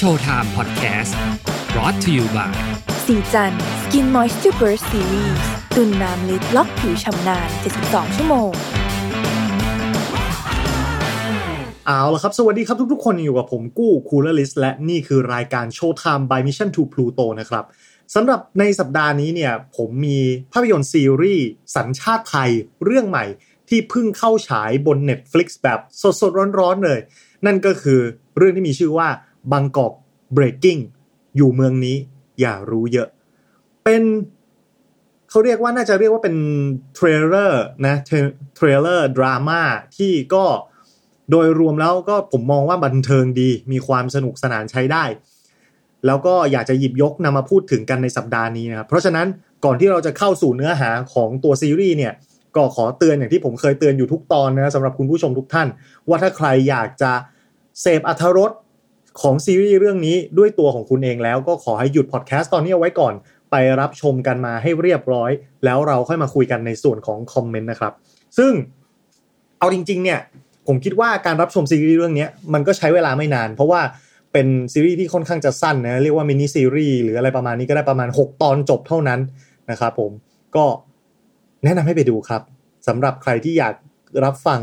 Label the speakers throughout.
Speaker 1: Showtime Podcast brought to you by
Speaker 2: ศรีจันทร์ Skin Moisture Burst Series ตุนน้ำลึกล็อกผิวฉ่ำนาน 72 ชั่วโมง
Speaker 3: เอาละครับ สวัสดีครับทุกๆ คนอยู่กับผมกู้คูลลิสและนี่คือรายการโชว์ไทม์ by Mission to Pluto นะครับสำหรับในสัปดาห์นี้เนี่ย ผมมีภาพยนตร์ซีรีส์สัญชาติไทยเรื่องใหม่ที่เพิ่งเข้าฉายบน Netflix แบบสดๆ ร้อนๆเลย นั่นก็คือเรื่องที่มีชื่อว่า Bangkok Breaking อยู่เมืองนี้อย่ารู้เยอะ เป็นเขาเรียกว่าน่าจะเรียกว่าเป็น thriller นะ thriller ดราม่าที่ก็โดยรวมแล้วก็ผมมองว่าบันเทิงดีมีความสนุกสนานใช้ได้ แล้วก็อยากจะหยิบยกนำมาพูดถึงกันในสัปดาห์นี้นะครับเพราะฉะนั้นก่อนที่เราจะเข้าสู่เนื้อหาของตัวซีรีส์เนี่ยก็ขอเตือนอย่างที่ผมเคยเตือนอยู่ทุกตอนนะสำหรับคุณผู้ชมทุกท่าน ว่าถ้าใครอยากจะเสพอรรถรส ของซีรีส์เรื่องนี้ด้วยตัวของคุณเองแล้วก็ขอให้หยุดพอดแคสต์ตอนนี้เอาไว้ก่อน ไปรับชมกันมาให้เรียบร้อย แล้วเราค่อยมาคุยกันในส่วนของ comment นะครับ ซึ่งเอาจริง ๆ เนี่ยผมคิดว่าการรับชมซีรีส์เรื่องนี้มันก็ใช้เวลาไม่นาน เพราะว่าเป็นซีรีส์ที่ค่อนข้างจะสั้นนะเรียกว่า mini series หรืออะไรประมาณนี้ก็ได้ประมาณ 6 ตอนจบเท่านั้นนะครับผมก็แนะนำให้ไปดูครับสำหรับใครที่อยากรับฟัง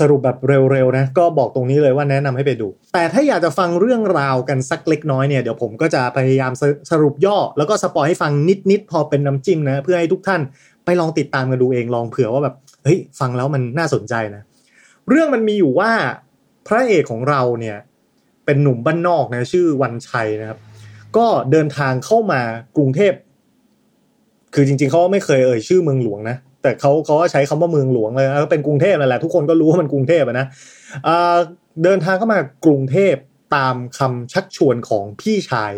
Speaker 3: สรุปแบบเร็วๆนะก็บอกตรงนี้เลยว่าแนะนำให้ไปดู แต่ถ้าอยากจะฟังเรื่องราวกันสักเล็กน้อยเนี่ยเดี๋ยวผมก็จะพยายามสสรุปย่อ แล้วก็สปอยให้ฟังนิดๆพอเป็นน้ำจิ้มนะเพื่อให้ทุกท่านไปลองติดตามกันดูเองลองเผื่อว่าแบบเฮ้ยฟังแล้วมันน่าสนใจนะ เรื่องมันมีอยู่ว่าพระเอกของเราเนี่ยเป็นหนุ่มบ้านนอกนะชื่อวันชัยนะครับ ก็เดินทางเข้ามากรุงเทพคือจริงๆเขาไม่เคยเอ่ยชื่อเมืองหลวงนะ แต่เขาเขาก็ใช้คำว่าเมืองหลวงเลยก็เป็นกรุงเทพนั่นแหละทุกคนก็รู้ว่ามันกรุงเทพนะเดินทางเข้ามากรุงเทพตามคำชักชวนของพี่ชาย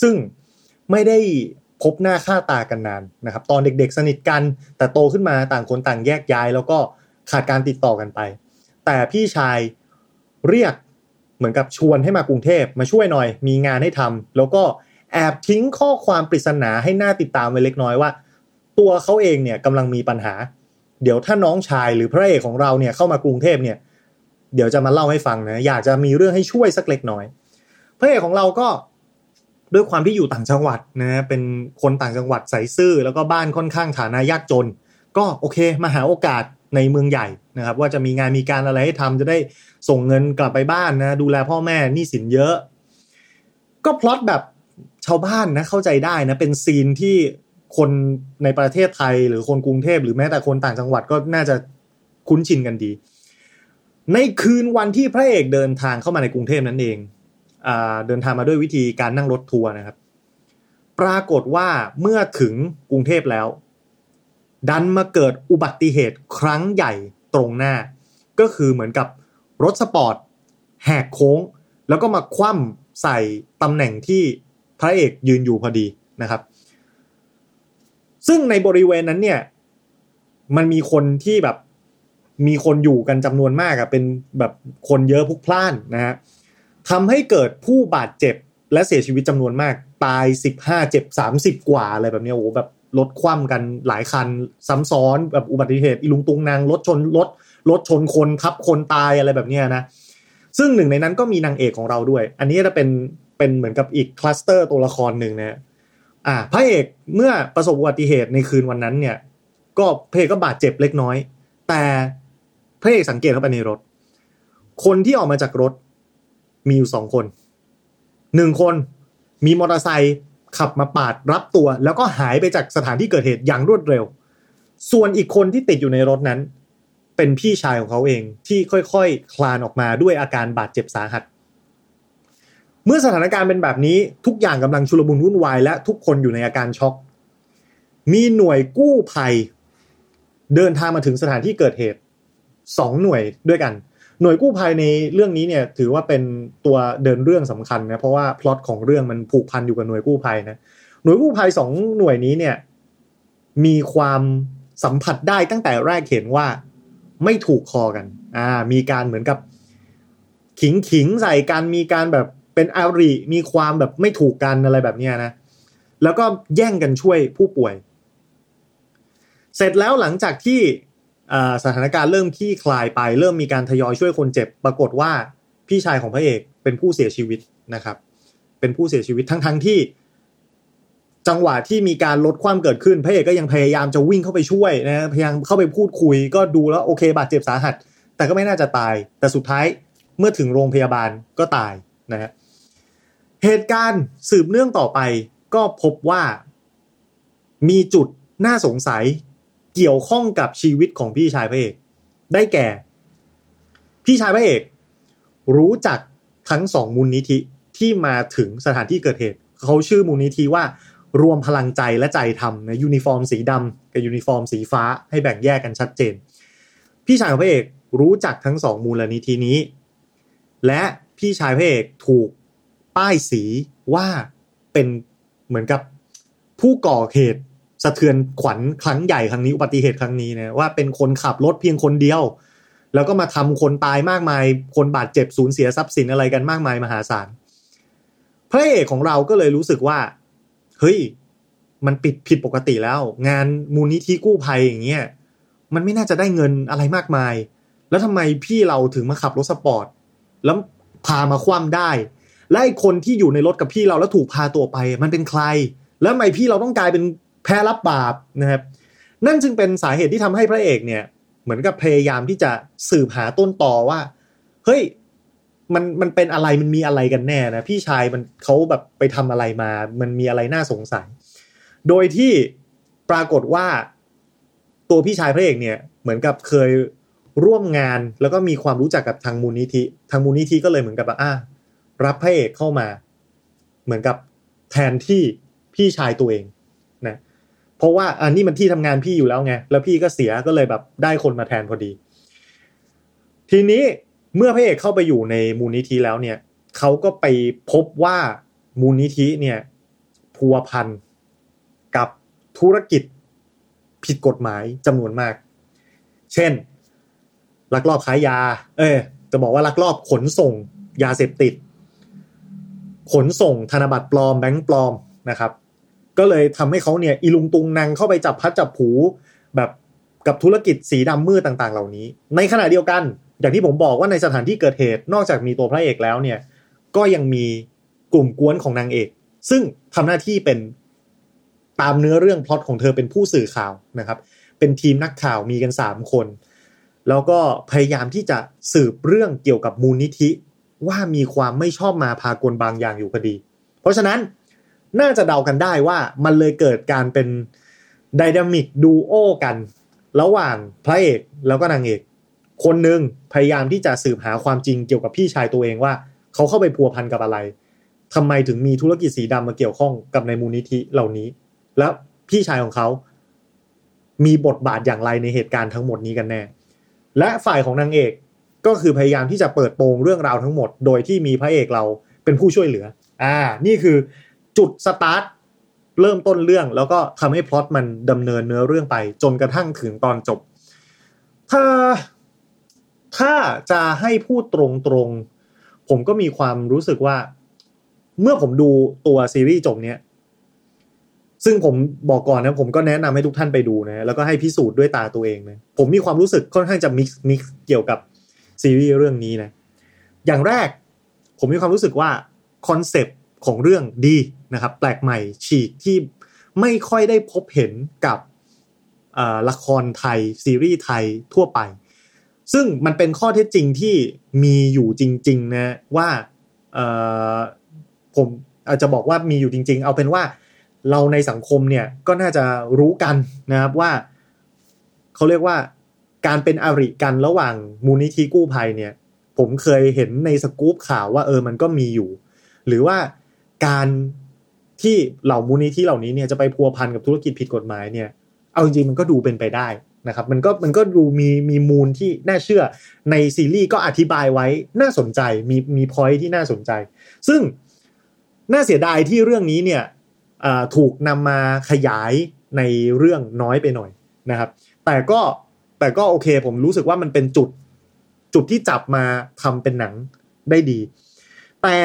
Speaker 3: ซึ่งไม่ได้พบหน้าค่าตากันนานนะครับ ตอนเด็กๆสนิทกัน แต่โตขึ้นมาต่างคนต่างแยกย้าย แล้วก็ขาดการติดต่อกันไป แต่พี่ชายเรียกเหมือนกับชวนให้มากรุงเทพมาช่วยหน่อย มีงานให้ทำแล้วก็แอบทิ้งข้อความปริศนาให้หน้าติดตามไว้เล็กน้อยว่า ตัวเขาเองเนี่ยกำลังมีปัญหา เดี๋ยวถ้าน้องชายหรือพระเอกของเราเนี่ยเข้ามากรุงเทพเนี่ย เดี๋ยวจะมาเล่าให้ฟังนะอยากจะมีเรื่องให้ช่วยสักเล็กน้อย พระเอกของเราก็ด้วยความที่อยู่ต่างจังหวัดนะเป็นคนต่างจังหวัดใส่ซื่อ แล้วก็บ้านค่อนข้างฐานะยากจน ก็โอเคมาหาโอกาสในเมืองใหญ่นะครับ ว่าจะมีงานมีการอะไรให้ทำจะได้ส่งเงินกลับไปบ้านนะดูแลพ่อแม่นี้สินเยอะ ก็พล็อตแบบชาวบ้านนะเข้าใจได้นะเป็นซีนที่ คนในประเทศไทย หรือคนกรุงเทพหรือแม้แต่คนต่างจังหวัดก็น่าจะคุ้นชินกันดี ในคืนวันที่พระเอกเดินทางเข้ามาในกรุงเทพนั่นเองเดินทางมาด้วยวิธีการนั่งรถทัวร์นะครับ ปรากฏว่าเมื่อถึงกรุงเทพแล้ว ดันมาเกิดอุบัติเหตุครั้งใหญ่ตรงหน้า ก็คือเหมือนกับรถสปอร์ตแหกโค้ง แล้วก็มาคว่ำใส่ตำแหน่งที่พระเอกยืนอยู่พอดีนะครับ ซึ่งในบริเวณนั้นเนี่ย มันมีคนที่แบบมีคนอยู่กันจำนวนมากอะเป็นแบบคนเยอะพลุกพล่านนะฮะทำให้เกิดผู้บาดเจ็บและเสียชีวิตจำนวนมาก ตาย15เจ็บ30กว่าอะไรแบบนี้โอ้โหแบบรถคว่ำกันหลายคันซ้ำซ้อนแบบอุบัติเหตุอีลุงตุงนางรถชนรถรถชนคนทับคนตายอะไรแบบนี้นะซึ่งหนึ่งในนั้นก็มีนางเอกของเราด้วย อันนี้จะเป็นเป็นเหมือนกับอีกคลัสเตอร์ตัวละครหนึ่งนะ อ่าพระเอกเมื่อประสบอุบัติเหตุในคืนวันนั้นเนี่ย ก็พระเอกก็บาดเจ็บเล็กน้อย แต่พระเอกสังเกตเข้าไปในรถ คนที่ออกมาจากรถมีอยู่สองคนหนึ่งคนมีมอเตอร์ไซค์ขับมาปาดรับตัว แล้วก็หายไปจากสถานที่เกิดเหตุอย่างรวดเร็ว ส่วนอีกคนที่ติดอยู่ในรถนั้น เป็นพี่ชายของเขาเองที่ค่อยๆคคลานออกมาด้วยอาการบาดเจ็บสาหัส เมื่อสถานการณ์เป็นแบบนี้ทุกอย่างกำลังชุลมุนวุ่นวายและทุกคนอยู่ในอาการช็อก มีหน่วยกู้ภัย เดินทางมาถึงสถานที่เกิดเหตุสองหน่วยด้วยกัน หน่วยกู้ภัยในเรื่องนี้เนี่ยถือว่าเป็นตัวเดินเรื่องสำคัญนะเพราะว่าพล็อตของเรื่องมันผูกพันอยู่กับหน่วยกู้ภัยนะหน่วยกู้ภัยสองหน่วยนี้เนี่ยมีความสัมผัสได้ตั้งแต่แรกเห็นว่าไม่ถูกคอกัน อ่า มีการเหมือนกับ ขิงขิงใส่กัน มีการแบบ เป็นอาริมีความแบบไม่ถูกกันอะไรแบบนี้นะแล้วก็แย่งกันช่วยผู้ป่วย เสร็จแล้วหลังจากที่สถานการณ์เริ่มขี้คลายไป เริ่มมีการทยอยช่วยคนเจ็บ ปรากฏว่าพี่ชายของพระเอกเป็นผู้เสียชีวิตนะครับ เป็นผู้เสียชีวิตทั้งทั้งที่ จังหวะที่มีการลดความเกิดขึ้นพระเอกก็ยังพยายามจะวิ่งเข้าไปช่วยนะพยายามเข้าไปพูดคุย ก็ดูแล้วโอเค บาดเจ็บสาหัส แต่ก็ไม่น่าจะตาย แต่สุดท้ายเมื่อถึงโรงพยาบาลก็ตายนะฮะ เหตุการณ์สืบเนื่องต่อไป ก็พบว่า มีจุดน่าสงสัยเกี่ยวข้องกับชีวิตของพี่ชายพระเอก ได้แก่ พี่ชายพระเอก รู้จักทั้งสองมูลนิธิที่มาถึงสถานที่เกิดเหตุ เขาชื่อมูลนิธิว่ารวมพลังใจและใจทำนะยูนิฟอร์มสีดำกับยูนิฟอร์มสีฟ้าให้แบ่งแยกกันชัดเจน พี่ชายของพระเอกรู้จักทั้งสองมูลนิธินี้ และพี่ชายพระเอกถูก ป้ายสีว่าเป็นเหมือนกับผู้ก่อเหตุสะเทือนขวัญครั้งใหญ่ครั้งนี้อุบัติเหตุครั้งนี้นะว่าเป็นคนขับรถเพียงคนเดียว แล้วก็มาทำคนตายมากมาย คนบาดเจ็บสูญเสียทรัพย์สินอะไรกันมากมายมหาศาลพระเอกของเราก็เลยรู้สึกว่า เฮ้ย มันปิดผิดปกติแล้ว งานมูลนิธิกู้ภัยอย่างเงี้ยมันไม่น่าจะได้เงินอะไรมากมาย แล้วทำไมพี่เราถึงมาขับรถสปอร์ตแล้วพามาคว่ำได้ และไอคนที่อยู่ในรถกับพี่เราแล้วถูกพาตัวไป มันเป็นใคร แล้วทำไมพี่เราต้องกลายเป็นแพ้รับบาปนะครับนั่นจึงเป็นสาเหตุที่ทำให้พระเอกเนี่ย เหมือนกับพยายามที่จะสืบหาต้นต่อว่าเฮ้ยมันมันเป็นอะไรมันมีอะไรกันแน่นะพี่ชายมันเขาแบบไปทำอะไรมา มันมีอะไรน่าสงสัย โดยที่ปรากฏว่าตัวพี่ชายพระเอกเนี่ยเหมือนกับเคยร่วมงานแล้วก็มีความรู้จักกับทางมูลนิธิ ทางมูลนิธิก็เลยเหมือนกับอ่า รับพระเอกเข้ามา เหมือนกับแทนที่พี่ชายตัวเองนะเพราะว่าอันนี้มันที่ทำงานพี่อยู่แล้วไงแล้วพี่ก็เสียก็เลยแบบได้คนมาแทนพอดี ทีนี้เมื่อพระเอกเข้าไปอยู่ในมูลนิธิแล้วเนี่ยเขาก็ไปพบว่ามูลนิธิเนี่ยพัวพันกับธุรกิจผิดกฎหมายจำนวนมาก เช่น ลักลอบขายยา เออจะบอกว่าลักลอบขนส่งยาเสพติด ขนส่งธนบัตรปลอมแบงก์ปลอมนะครับ ก็เลยทำให้เขาเนี่ยอีลุงตุงนางเข้าไปจับพัดจับผูแบบกับธุรกิจสีดำมืดต่างๆ เหล่านี้ ในขณะเดียวกัน อย่างที่ผมบอกว่าในสถานที่เกิดเหตุ นอกจากมีตัวพระเอกแล้วเนี่ย ก็ยังมีกลุ่มกวนของนางเอก ซึ่งทำหน้าที่เป็นตามเนื้อเรื่องพล็อตของเธอเป็นผู้สื่อข่าวนะครับ เป็นทีมนักข่าวมีกันสามคน แล้วก็พยายามที่จะสืบเรื่องเกี่ยวกับมูลนิธิ ว่ามีความไม่ชอบมาพากลบางอย่างอยู่พอดี เพราะฉะนั้นน่าจะเดากันได้ว่ามันเลยเกิดการเป็นไดนามิกดูโอกัน ระหว่างพระเอกแล้วก็นางเอก คนหนึ่งพยายามที่จะสืบหาความจริงเกี่ยวกับพี่ชายตัวเองว่า เขาเข้าไปพัวพันกับอะไรทำไมถึงมีธุรกิจสีดำมาเกี่ยวข้องกับในมูลนิธิเหล่านี้ แล้วพี่ชายของเขา มีบทบาทอย่างไรในเหตุการณ์ทั้งหมดนี้กันแน่ และฝ่ายของนางเอก ก็คือพยายามที่จะเปิดโปงเรื่องราวทั้งหมด โดยที่มีพระเอกเราเป็นผู้ช่วยเหลือ อ่า นี่คือจุดสตาร์ทเริ่มต้นเรื่องแล้วก็ทำให้พล็อตมันดำเนินเนื้อเรื่องไป จนกระทั่งถึงตอนจบ ถ้าถ้าจะให้พูดตรงๆ ผมก็มีความรู้สึกว่า เมื่อผมดูตัวซีรีส์จบเนี้ยซึ่งผมบอกก่อนนะผมก็แนะนำให้ทุกท่านไปดูนะแล้วก็ให้พิสูจน์ด้วยตาตัวเองนะผมมีความรู้สึกค่อนข้างจะ mix mix เกี่ยวกับ ซีรีส์เรื่องนี้นะ อย่างแรกผมมีความรู้สึกว่า concept ของเรื่องดีนะครับ แปลกใหม่ฉีกที่ไม่ค่อยได้พบเห็นกับละครไทย ซีรีส์ไทยทั่วไป ซึ่งมันเป็นข้อเท็จจริงที่มีอยู่จริง ๆ นะว่าผมอาจจะบอกว่ามีอยู่จริง ๆ เอาเป็นว่าเราในสังคมเนี่ยก็น่าจะรู้กันนะครับว่าเขาเรียกว่า การเป็นอริกันระหว่างมูลนิธิกู้ภัยเนี่ย ผมเคยเห็นในสกู๊ปข่าวว่าเออมันก็มีอยู่ หรือว่าการที่เหล่ามูลนิธิเหล่านี้เนี่ยจะไปพัวพันกับธุรกิจผิดกฎหมายเนี่ย เอาจริงๆมันก็ดูเป็นไปได้นะครับ มันก็มันก็ดูมีมีมูลที่น่าเชื่อในซีรีส์ก็อธิบายไว้น่าสนใจมีมีพอยที่น่าสนใจ ซึ่งน่าเสียดายที่เรื่องนี้เนี่ยถูกนำมาขยายในเรื่องน้อยไปหน่อยนะครับ แต่ก็ แต่ก็โอเค ผมรู้สึกว่ามันเป็นจุดจุดที่จับมาทำเป็นหนังได้ดี แต่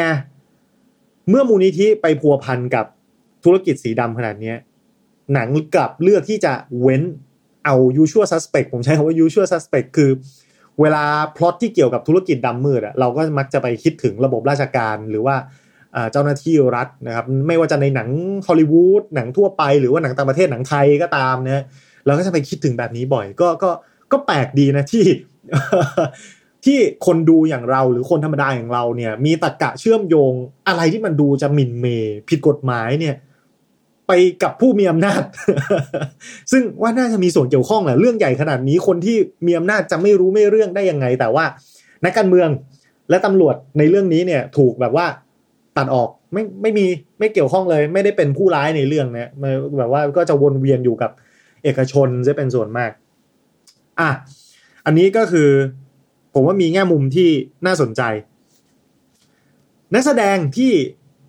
Speaker 3: เมื่อมูลนิธิไปพัวพันกับธุรกิจสีดำขนาดนี้หนังกลับเลือกที่จะเว้นเอา usual suspect ผมใช้คำว่า usual suspect คือ เวลาพล็อตที่เกี่ยวกับธุรกิจดำมืดอะเราก็มักจะไปคิดถึงระบบราชการหรือว่าอ่าเจ้าหน้าที่รัฐนะครับ ไม่ว่าจะในหนังฮอลลีวูดหนังทั่วไปหรือว่าหนังต่างประเทศหนังไทยก็ตามนะ เราก็จะไปคิดถึงแบบนี้บ่อย ก็ก็ก็แปลกดีนะที่ที่คนดูอย่างเราหรือคนธรรมดาอย่างเราเนี่ย มีตรกกะเชื่อมโยงอะไรที่มันดูจะหมิ่นเมย์ผิดกฎหมายเนี่ย ไปกับผู้มีอำนาจ ซึ่งว่าน่าจะมีส่วนเกี่ยวข้องแหละเรื่องใหญ่ขนาดนี้คนที่มีอำนาจจะไม่รู้ไม่เรื่องได้ยังไง แต่ว่านักการเมืองและตำรวจในเรื่องนี้เนี่ย ถูกแบบว่าตัดออกไม่ไม่มีไม่เกี่ยวข้องเลย ไม่ได้เป็นผู้ร้ายในเรื่องนะมันแบบว่าก็จะวนเวียนอยู่กับ เอกชนจะเป็นส่วนมาก อะ อันนี้ก็คือ ผมว่ามีแง่มุมที่น่าสนใจ นักแสดงที่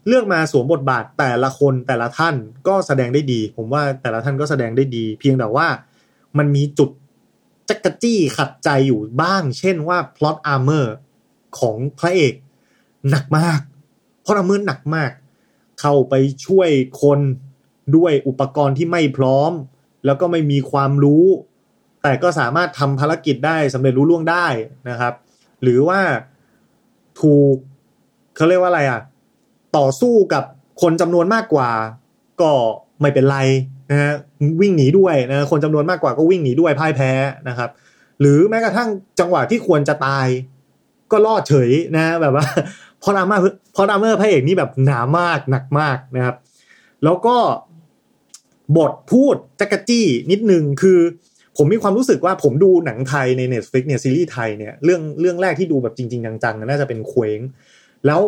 Speaker 3: เลือกมาสวมบทบาทแต่ละคนแต่ละท่านก็แสดงได้ดี ผมว่าแต่ละท่านก็แสดงได้ดี เพียงแต่ว่ามันมีจุดจักกะจี้ขัดใจอยู่บ้าง เช่นว่าพล็อตอาร์เมอร์ของพระเอกหนักมากพล็อตอาร์เมอร์หนักมาก เข้าไปช่วยคนด้วยอุปกรณ์ที่ไม่พร้อม แล้วก็ไม่มีความรู้ แต่ก็สามารถทำภารกิจได้สำเร็จรู้ล่วงได้นะครับ หรือว่าถูกเขาเรียกว่าอะไรอะ ต่อสู้กับคนจำนวนมากกว่า ก็ไม่เป็นไรนะฮะวิ่งหนีด้วยนะคนจำนวนมากกว่าก็วิ่งหนีด้วยพ่ายแพ้นะครับ หรือแม้กระทั่งจังหวะที่ควรจะตาย ก็รอดเฉยนะแบบว่าพอดาม่าพอดาม่าพระเอกนี่แบบหนามากหนักมากนะครับ แล้วก็ บทพูดจักรจี้นิดนึงคือผมมีความรู้สึกว่าผมดูหนังไทยใน Netflix เนี่ยซีรีส์ไทยเนี่ยเรื่องเรื่องแรกที่ดูแบบจริง ๆ จังๆน่าจะเป็นเคว้ง แล้ว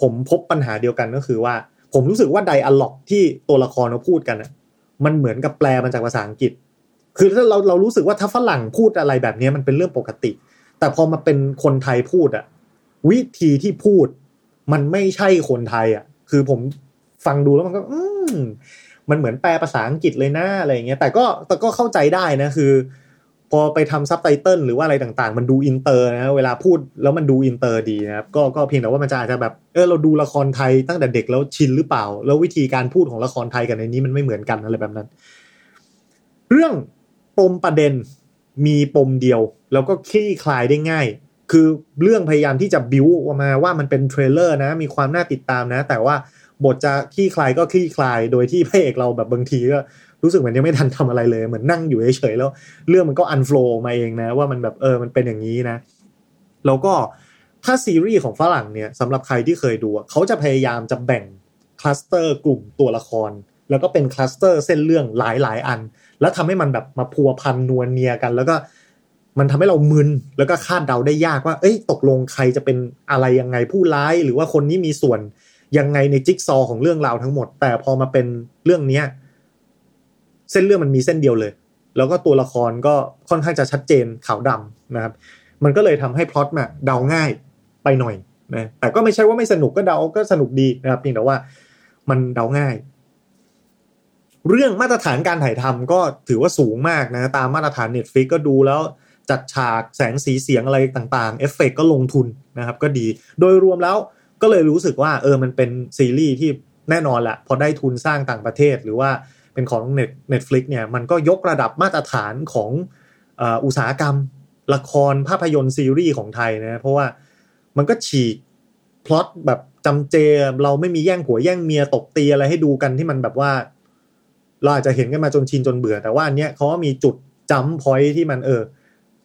Speaker 3: ผมพบปัญหาเดียวกันก็คือว่า ผมรู้สึกว่า dialogue ที่ตัวละครเขาพูดกันมันเหมือนกับแปลมาจากภาษาอังกฤษ คือถ้าเราเรารู้สึกว่าถ้าฝรั่งพูดอะไรแบบนี้มันเป็นเรื่องปกติ แต่พอมาเป็นคนไทยพูดอะวิธีที่พูดมันไม่ใช่คนไทยอะคือผมฟังดูแล้วมันก็ อืม มันเหมือนแปลภาษาอังกฤษเลยนะอะไรเงี้ยแต่ก็แต่ก็เข้าใจได้นะคือ พอไปทำซับไตเติลหรือว่าอะไรต่างๆ มันดูอินเตอร์นะเวลาพูดแล้วมันดูอินเตอร์ดีนะครับก็ก็เพียงแต่ว่ามันจะอาจจะแบบเออเราดูละครไทยตั้งแต่เด็กแล้วชินหรือเปล่า แล้ววิธีการพูดของละครไทยกับในนี้มันไม่เหมือนกันอะไรแบบนั้น เรื่องปมประเด็นมีปมเดียว แล้วก็คลี่คลายได้ง่าย คือเรื่องพยายามที่จะบิวออกมาว่ามันเป็นเทรลเลอร์นะ มีความน่าติดตามนะ แต่ว่า บทจะคลี่คลายก็คลี่คลาย โดยที่พระเอกเราแบบบางทีก็รู้สึกเหมือนยังไม่ทันทำอะไรเลยเหมือนนั่งอยู่เฉยๆแล้ว เรื่องมันก็อันฟลูมาเองนะ ว่ามันแบบเออมันเป็นอย่างนี้นะ แล้วก็ถ้าซีรีส์ของฝรั่งเนี่ยสำหรับใครที่เคยดูเขาจะพยายามจะแบ่งcluster กลุ่มตัวละคร แล้วก็เป็น cluster เส้นเรื่องหลายๆ อัน แล้วทำให้มันแบบมาพัวพันนัวเนียกัน แล้วก็มันทำให้เรามึนแล้วก็คาดเดาได้ยากว่า เอ้ยตกลงใครจะเป็นอะไรยังไงผู้ร้าย หรือว่าคนนี้มีส่วน ยังไงในจิ๊กซอของเรื่องราวทั้งหมด แต่พอมาเป็นเรื่องเนี้ยเส้นเรื่องมันมีเส้นเดียวเลย แล้วก็ตัวละครก็ค่อนข้างจะชัดเจนขาวดำนะครับ มันก็เลยทำให้พล็อตมาเดาง่ายไปหน่อยนะแต่ก็ไม่ใช่ว่าไม่สนุกก็เดาก็สนุกดีนะครับเพียงแต่ว่ามันเดาง่าย เรื่องมาตรฐานการถ่ายทำก็ถือว่าสูงมากนะตามมาตรฐาน Netflix ก็ดูแล้วจัดฉากแสงสีเสียงอะไรต่างๆ เอฟเฟกก็ลงทุนนะครับ ก็ดี โดยรวมแล้ว ก็เลยรู้สึกว่าเออมันเป็นซีรีส์ที่แน่นอนแหละพอได้ทุนสร้างต่างประเทศ หรือว่าเป็นของ Net Netflix เนี่ยมันก็ยกระดับมาตรฐานของอุตสาหกรรม ละครภาพยนตร์ซีรีส์ของไทยนะเพราะว่ามันก็ฉีกพล็อตแบบจำเจเราไม่มีแย่งผัวแย่งเมียตบตีอะไรให้ดูกันที่มันแบบว่า เราอาจจะเห็นกันมาจนชินจนเบื่อ แต่ว่าอันเนี้ยเขาก็มีจุดจัมพอยที่มันเออ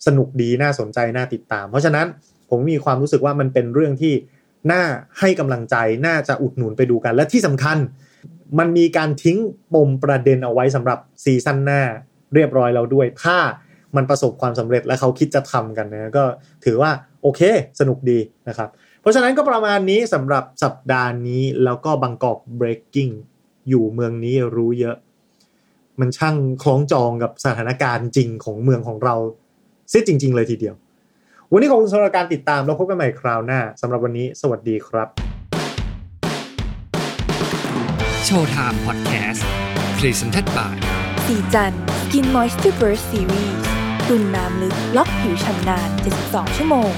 Speaker 3: สนุกดีน่าสนใจน่าติดตาม เพราะฉะนั้นผมมีความรู้สึกว่ามันเป็นเรื่องที่ น่าให้กำลังใจน่าจะอุดหนุนไปดูกัน และที่สำคัญ มันมีการทิ้งปมประเด็นเอาไว้สำหรับซีซั่นหน้าเรียบร้อยแล้วด้วย ถ้ามันประสบความสำเร็จและเขาคิดจะทำกันนะก็ถือว่าโอเค สนุกดีนะครับ เพราะฉะนั้นก็ประมาณนี้สำหรับสัปดาห์นี้แล้วก็บางกอก breaking อยู่เมืองนี้รู้เยอะ มันช่างคล้องจองกับสถานการณ์จริงของเมืองของเราเสียจริง ๆ เลยทีเดียว วันนี้ขอบคุณสำหรับการติดตามแล้วพบกันใหม่คราวหน้าสำหรับวันนี้สวัสดีครับ
Speaker 1: โชว์ไทม์พอดแคสต์ Presented by
Speaker 2: สีจัน Skin Moisture Burst Series ตุ่นน้ำลึกล็อกผิวชำนาน72 ชั่วโมง